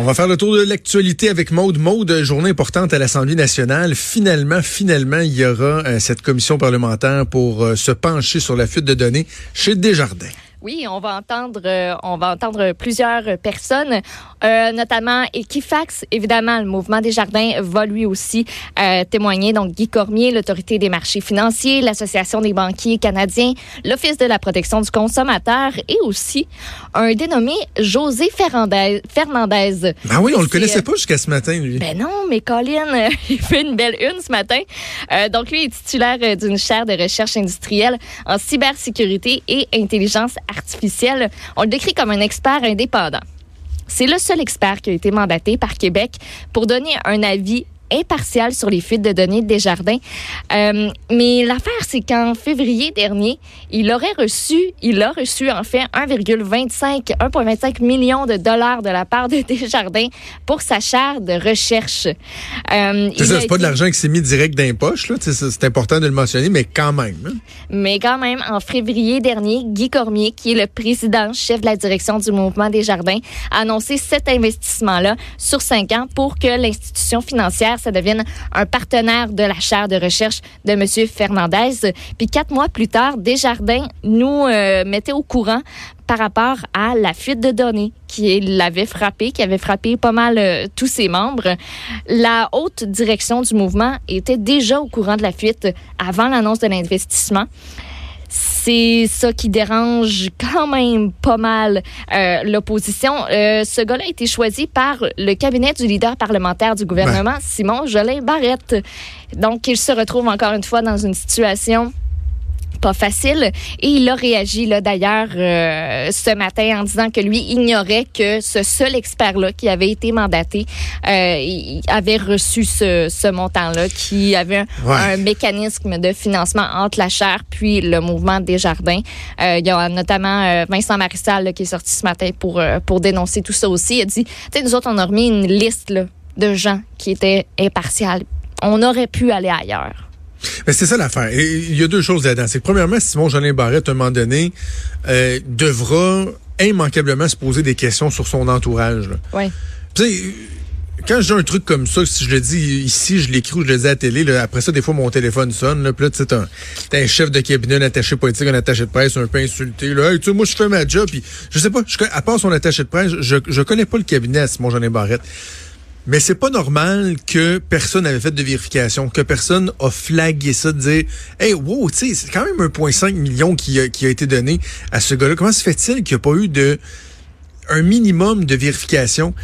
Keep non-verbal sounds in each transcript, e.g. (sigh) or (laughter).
On va faire le tour de l'actualité avec Maude. Maude, journée importante à l'Assemblée nationale. Finalement, finalement, il y aura euh, cette commission parlementaire pour euh, se pencher sur la fuite de données chez Desjardins. Oui, on va entendre, euh, on va entendre plusieurs personnes, euh, notamment Equifax. Évidemment, le mouvement des jardins va lui aussi euh, témoigner. Donc, Guy Cormier, l'autorité des marchés financiers, l'association des banquiers canadiens, l'office de la protection du consommateur et aussi un dénommé José Fernandez. Fernandez ah oui, on le connaissait pas jusqu'à ce matin, lui. Ben non, mais Colin, (laughs) il fait une belle une ce matin. donc, lui est titulaire d'une chaire de recherche industrielle en cybersécurité et intelligence artificielle. On le décrit comme un expert indépendant. C'est le seul expert qui a été mandaté par Québec pour donner un avis impartial sur les fuites de données de Desjardins. Euh, mais l'affaire, c'est qu'en février dernier, il aurait reçu, il a reçu en fait 1,25 1,25 million de dollars de la part de (laughs) Desjardins pour sa chaire de recherche. Euh, c'est pas de l'argent qui s'est mis direct dans les poches, c'est important de le mentionner, mais quand même. Hein. Mais quand même, en février dernier, Guy Cormier, qui est le président, chef de la direction du mouvement Desjardins, a annoncé cet investissement-là sur cinq ans pour que l'institution financière ça devienne un partenaire de la chaire de recherche de M. Fernandez. Puis quatre mois plus tard, Desjardins nous euh, mettait au courant par rapport à la fuite de données qui l'avait frappé, qui avait frappé pas mal euh, tous ses membres. La haute direction du mouvement était déjà au courant de la fuite avant l'annonce de l'investissement c'est ça qui dérange quand même pas mal euh, l'opposition. Euh, ce gars-là a été choisi par le cabinet du leader parlementaire du gouvernement, Simon Jolin Barrette. Donc, il se retrouve encore une fois dans une situation pas facile. Et il a réagi là d'ailleurs euh, ce matin en disant que lui ignorait que ce seul expert-là qui avait été mandaté euh, avait reçu ce, ce montant-là, qui avait un, mécanisme de financement entre la chaire puis le mouvement des jardins. Euh, il y a notamment euh, Vincent Marissal qui est sorti ce matin pour, euh, pour dénoncer tout ça aussi. Il a dit, tu sais, nous autres, on a remis une liste là, de gens qui étaient impartials. On aurait pu aller ailleurs. Mais c'est ça l'affaire. Il y a deux choses là-dedans. C'est que premièrement, Simon Jolin Barrette, à un moment donné, euh, devra immanquablement se poser des questions sur son entourage. Oui. Tu sais, quand j'ai un truc comme ça, si je le dis ici, je l'écris ou je le dis à la télé, là, après ça, des fois, mon téléphone sonne. Là, puis là, tu sais, un, un chef de cabinet, un attaché politique, un attaché de presse, un peu insulté. Là, hey, tu sais, moi, je fais ma job. Puis, je sais pas, je, à part son attaché de presse, je, je connais pas le cabinet à Simon Jolin Barrette. Mais c'est pas normal que personne n'avait fait de vérification, que personne a flagué ça, de dire Hey, wow, tu sais, c'est quand même 1,5 million qui a, qui a été donné à ce gars-là. Comment se fait-il qu'il n'y a pas eu de un minimum de vérification?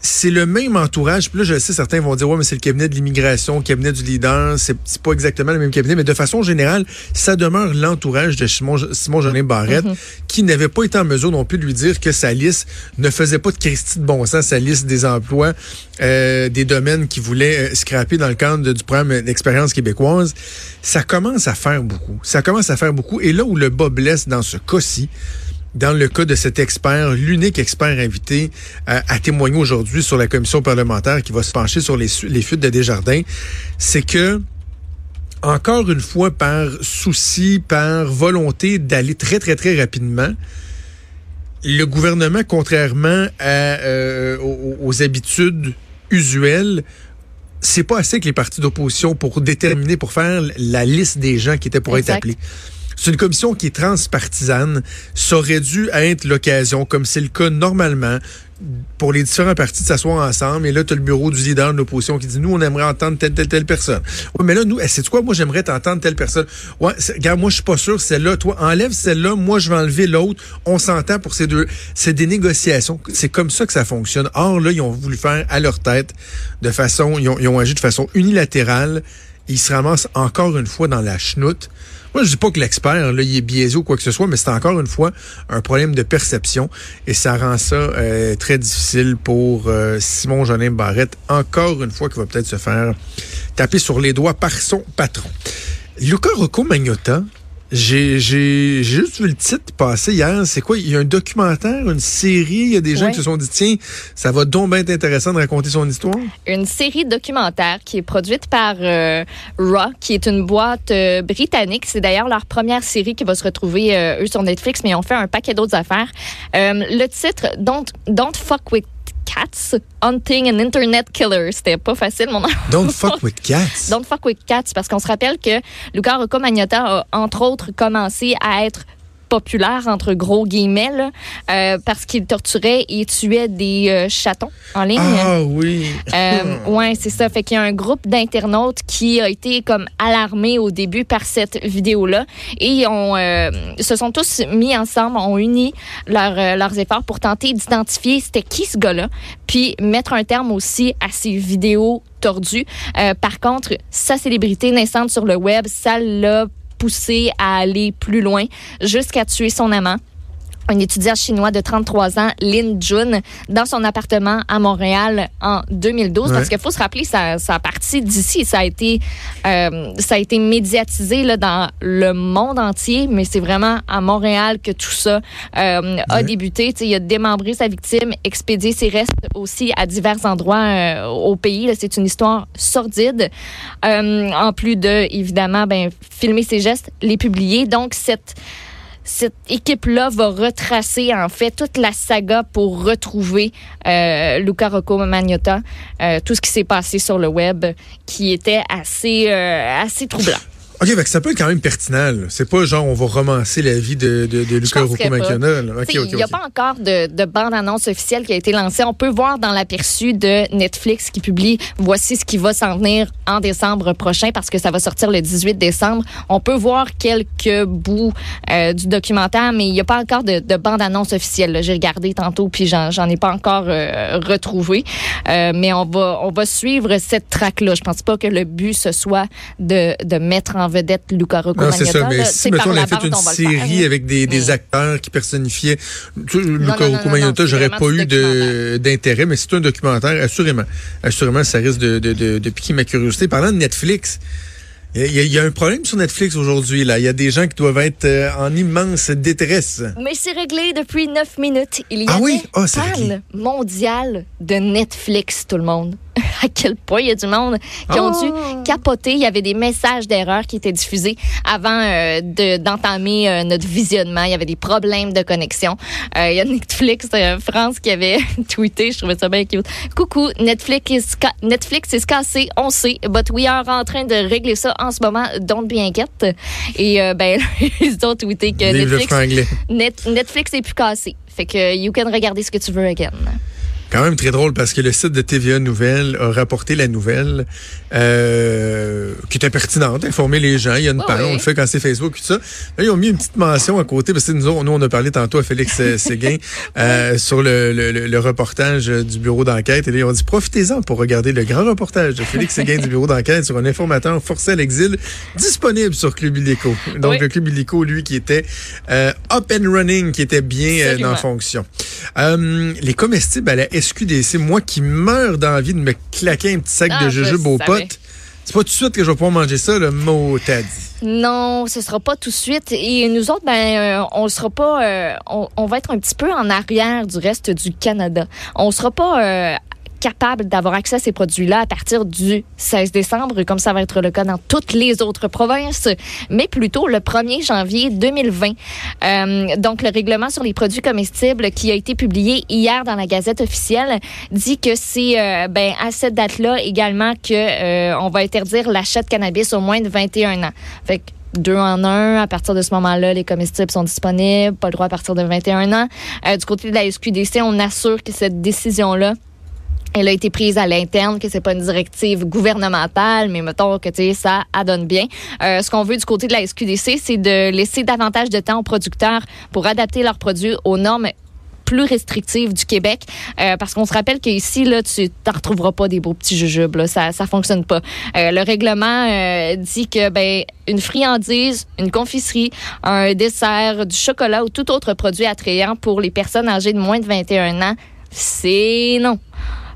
C'est le même entourage. Puis là, je sais, certains vont dire, ouais, mais c'est le cabinet de l'immigration, le cabinet du leader. C'est pas exactement le même cabinet, mais de façon générale, ça demeure l'entourage de Simon, Simon Jolin Barrette, mm-hmm. qui n'avait pas été en mesure non plus de lui dire que sa liste ne faisait pas de Christie de bon sens, sa liste des emplois, euh, des domaines qu'il voulait euh, scraper dans le cadre du programme d'expérience québécoise. Ça commence à faire beaucoup. Ça commence à faire beaucoup. Et là où le bas blesse dans ce cas-ci, dans le cas de cet expert, l'unique expert invité euh, à témoigner aujourd'hui sur la commission parlementaire qui va se pencher sur les, les fuites de Desjardins, c'est que encore une fois, par souci, par volonté d'aller très, très, très rapidement, le gouvernement, contrairement à, euh, aux, habitudes usuelles, c'est pas assez que les partis d'opposition pour déterminer, pour faire la liste des gens qui étaient pour être appelés. C'est une commission qui est transpartisane. Ça aurait dû être l'occasion, comme c'est le cas normalement, pour les différents partis de s'asseoir ensemble. Et là, tu as le bureau du leader de l'opposition qui dit, nous, on aimerait entendre telle, telle, telle personne. Ouais, mais là, nous, eh, c'est quoi? Moi, j'aimerais t'entendre telle personne. Ouais, regarde, moi, je suis pas sûr, celle-là. Toi, enlève celle-là. Moi, je vais enlever l'autre. On s'entend pour ces deux. C'est des négociations. C'est comme ça que ça fonctionne. Or, là, ils ont voulu faire à leur tête de façon, ils ont, ils ont agi de façon unilatérale. Ils se ramassent encore une fois dans la chenoute. Moi, je dis pas que l'expert, là, il est biaisé ou quoi que ce soit, mais c'est encore une fois un problème de perception et ça rend ça euh, très difficile pour euh, Simon Jonin Barrette, encore une fois, qui va peut-être se faire taper sur les doigts par son patron. Luca Rocco Magnotta, j'ai, j'ai, juste vu le titre passer hier. C'est quoi? Il y a un documentaire, une série. Il y a des gens qui se sont dit, tiens, ça va donc bien être intéressant de raconter son histoire. Une série documentaire qui est produite par euh, Raw, qui est une boîte euh, britannique. C'est d'ailleurs leur première série qui va se retrouver, euh, eux, sur Netflix, mais ils ont fait un paquet d'autres affaires. le titre, Don't, Don't Fuck With Cats, Hunting an Internet Killer. C'était pas facile, mon nom. Don't fuck with cats. Don't fuck with cats, parce qu'on se rappelle que Luca Rocco Magnotta a, entre autres, commencé à être populaire, entre gros guillemets, là, euh, parce qu'il torturait et tuait des euh, chatons en ligne. Ah oui. Euh, (laughs) ouais, c'est ça. Fait qu'il y a un groupe d'internautes qui a été comme alarmé au début par cette vidéo-là et on euh, se sont tous mis ensemble, ont uni leur, euh, leurs efforts pour tenter d'identifier c'était qui ce gars-là, puis mettre un terme aussi à ces vidéos tordues. Euh, par contre, sa célébrité naissante sur le web, ça l'a poussé à aller plus loin jusqu'à tuer son amant un étudiant chinois de 33 ans, Lin Jun, dans son appartement à Montréal en 2012. Ouais. Parce qu'il faut se rappeler, ça, ça a parti d'ici. Ça a été, euh, ça a été médiatisé là, dans le monde entier, mais c'est vraiment à Montréal que tout ça euh, a Ouais. débuté. Il a démembré sa victime, expédié ses restes aussi à divers endroits euh, au pays. C'est une histoire sordide. Euh, en plus de, évidemment, ben, filmer ses gestes, les publier. Donc, cette cette équipe-là va retracer en fait toute la saga pour retrouver euh, Luca Rocco Magnotta, euh, tout ce qui s'est passé sur le web, qui était assez euh, assez troublant. OK, que ça peut être quand même pertinent. là. C'est pas genre on va romancer la vie de, de, de Luca penserais Rocco pas. Macchiona. là. OK, Tu sais, OK, Il n'y a pas encore de, de bande-annonce officielle qui a été lancée. On peut voir dans l'aperçu de Netflix qui publie voici ce qui va s'en venir en décembre prochain parce que ça va sortir le 18 décembre. On peut voir quelques bouts euh, du documentaire, mais il n'y a pas encore de, de bande-annonce officielle. là. J'ai regardé tantôt puis j'en, j'en ai pas encore euh, retrouvé. Euh, mais on va on va suivre cette traque-là. Je pense pas que le but ce soit de, de mettre en vedette Luca Rocco Non, c'est ça, mais là. si, mettons, on la a fait une série avec des, des Mais- acteurs qui personnifiaient tu Luca Rocco Magnotta, j'aurais pas eu d'intérêt, mais c'est un documentaire, assurément. Assurément, ça risque de, de, de, de piquer ma curiosité. Parlant de Netflix, il y, a- il y a un problème sur Netflix aujourd'hui. là. Il y a des gens qui doivent être euh, en immense détresse. Mais c'est réglé depuis 9 minutes. Il y Ah avait oui? Panne réglé. mondiale de Netflix, tout le monde. À quel point il y a du monde qui ont Oh. dû capoter. Il y avait des messages d'erreur qui étaient diffusés avant euh, de- d'entamer euh, notre visionnement. Il y avait des problèmes de connexion. Euh, il y a Netflix euh, France qui avait (laughs) tweeté, je trouvais ça bien cute. Coucou, Netflix is, Netflix is cassé, on sait, but we are en train de régler ça en ce moment, don't be inquiète. Et ben, (laughs) ils ont tweeté que Netflix. Net- Netflix est plus cassé. Fait que you can regarder ce que tu veux again. Quand même très drôle parce que le site de TVA Nouvelle a rapporté la nouvelle euh, qui était pertinente, informer les gens. Il y a une Ouais, page, ouais. on le fait quand c'est Facebook et tout ça. Là, ils ont mis une petite mention à côté parce que nous, autres, nous on a parlé tantôt à Félix euh, (laughs) Séguin euh, sur le, le, le- reportage du bureau d'enquête. Et là, ils ont dit profitez-en pour regarder le grand reportage de Félix Séguin du bureau d'enquête sur un informateur forcé à l'exil disponible sur Club Illico. Donc Oui. le Club Illico, lui, qui était euh, up and running, qui était bien euh, en fonction. Euh, les comestibles à la SQDC, moi qui meurs d'envie de me claquer un petit sac Ah, de je jujubes aux potes, c'est pas tout de suite que je vais pouvoir manger ça, le mot t'as dit. Non, ce sera pas tout de suite. Et nous autres, ben, euh, on sera pas, euh, on, on va être un petit peu en arrière du reste du Canada. On sera pas euh, capable d'avoir accès à ces produits-là à partir du 16 décembre, comme ça va être le cas dans toutes les autres provinces, mais plutôt le 1er janvier 2020. Euh, donc, le règlement sur les produits comestibles qui a été publié hier dans la Gazette officielle dit que c'est euh, ben, à cette date-là également que euh, on va interdire l'achat de cannabis au moins de 21 ans. Fait que deux en un. À partir de ce moment-là, les comestibles sont disponibles. Pas le droit à partir de 21 ans. Euh, du côté de la SQDC, on assure que cette décision-là elle a été prise à l'interne, que c'est pas une directive gouvernementale, mais mettons que tu sais, ça adonne bien. Euh, ce qu'on veut du côté de la SQDC, c'est de laisser davantage de temps aux producteurs pour adapter leurs produits aux normes plus restrictives du Québec. Euh, parce qu'on se rappelle qu'ici là tu t'en retrouveras pas des beaux petits jujubes là. Ça ça fonctionne pas. Euh, le règlement euh, dit que ben une friandise une confiserie un dessert du chocolat ou tout autre produit attrayant pour les personnes âgées de moins de 21 ans c'est non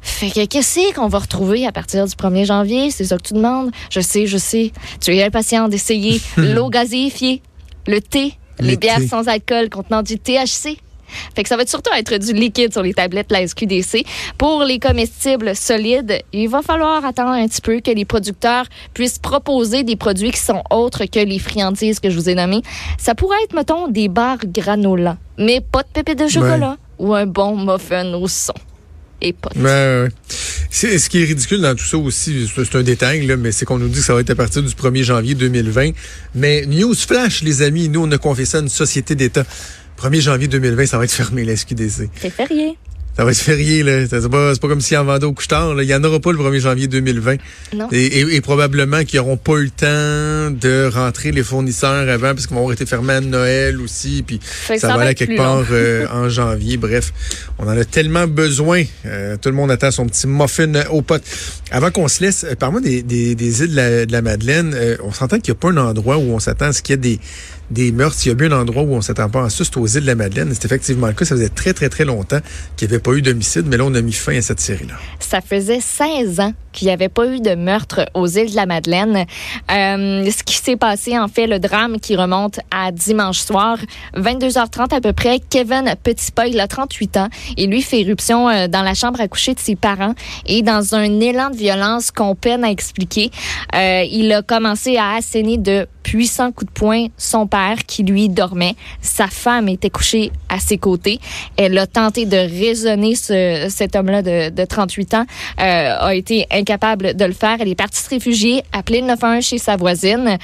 fait que qu'est-ce qu'on va retrouver à partir du 1er janvier? C'est ça que tu demandes? Je sais, je sais. Tu es impatient d'essayer (laughs) l'eau gazéifiée, le thé, les Le bières thé. sans alcool contenant du THC. Fait que ça va surtout être du liquide sur les tablettes de la SQDC. Pour les comestibles solides, il va falloir attendre un petit peu que les producteurs puissent proposer des produits qui sont autres que les friandises que je vous ai nommées. Ça pourrait être, mettons, des barres granola, mais pas de pépites de chocolat ou un bon muffin au son. Et potes. Ouais, ouais. C'est, ce qui est ridicule dans tout ça aussi, c'est un détail, là, mais c'est qu'on nous dit que ça va être à partir du 1er janvier 2020. Mais news flash, les amis, nous, on a confié ça à une société d'État. 1er janvier 2020, ça va être fermé, la SQDC. C'est férié. Ça va être férié, là. C'est pas, pas comme si en vendait au couche-tard. Il n'y en aura pas le 1er janvier 2020. Non. Et, et, et probablement qu'ils n'auront pas eu le temps de rentrer les fournisseurs avant, parce qu'ils vont avoir été fermés à Noël aussi. Puis ça, ça va aller quelque part euh, en (laughs) janvier. Bref, on en a tellement besoin. Euh, tout le monde attend son petit muffin aux potes. Avant qu'on se laisse, euh, parle-moi des, des, des îles de la, de la Madeleine. Euh, on s'entend qu'il n'y a pas un endroit où on s'attend à ce qu'il y ait des, des meurtres. Y a bien un endroit où on s'attend pas à ça, c'est aux îles de la Madeleine. C'est effectivement le cas. Ça faisait très, très, très longtemps qu'il n'y avait pas eu d'homicide, mais là, on a mis fin à cette série-là. Ça faisait 16 ans qu'il n'y avait pas eu de meurtre aux îles de la Madeleine. Euh, ce qui s'est passé, en fait, le drame qui remonte à dimanche soir, 22h30 à peu près, Kevin Petitpas, il a 38 ans et lui fait éruption euh, dans la chambre à coucher de ses parents et dans un élan de violence qu'on peine à expliquer, euh, il a commencé à asséner de puissants coups de poing son père qui lui dormait. Sa femme était couchée à ses côtés. Elle a tenté de raisonner ce, cet homme-là de, de 38 ans, a été incapable de le faire. Elle est partie se réfugier, appelée le 911 chez sa voisine.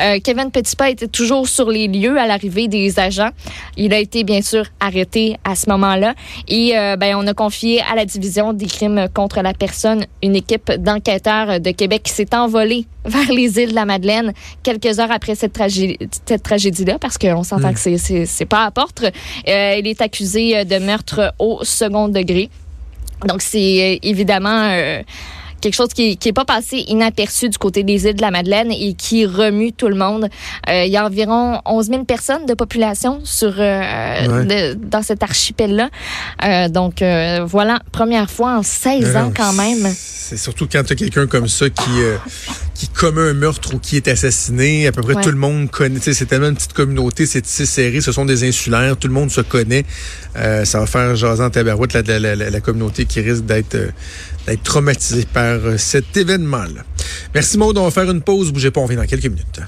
Euh, Kevin Petitpas était toujours sur les lieux à l'arrivée des agents. Il a été bien sûr arrêté à ce moment-là et euh, ben on a confié à la division des crimes contre la personne une équipe d'enquêteurs de Québec qui s'est envolée (laughs) vers les îles de la Madeleine quelques heures après cette, tragé- cette tragédie-là, parce qu'on s'entend que c'est- pas à porte. Euh, il est accusé de meurtre au second degré. Donc, c'est euh, évidemment euh, quelque chose qui n'est pas passé inaperçu du côté des îles de la Madeleine et qui remue tout le monde. Euh, il y a environ 11 000 personnes de population sur euh, de- dans cet archipel-là. Euh, donc, voilà, première fois en 16 ans quand même. C'est surtout quand tu as quelqu'un comme ça qui, qui commet un meurtre ou qui est assassiné. À peu près Ouais. tout le monde connaît. C'est tellement une petite communauté, c'est tissé serré. Ce sont des insulaires. Tout le monde se connaît. Ça va faire jaser en tabarouette la, la, la, la communauté qui risque d'être d'être traumatisée par euh, cet événement-là. Merci Maud. On va faire une pause. Bougez pas, on revient dans quelques minutes.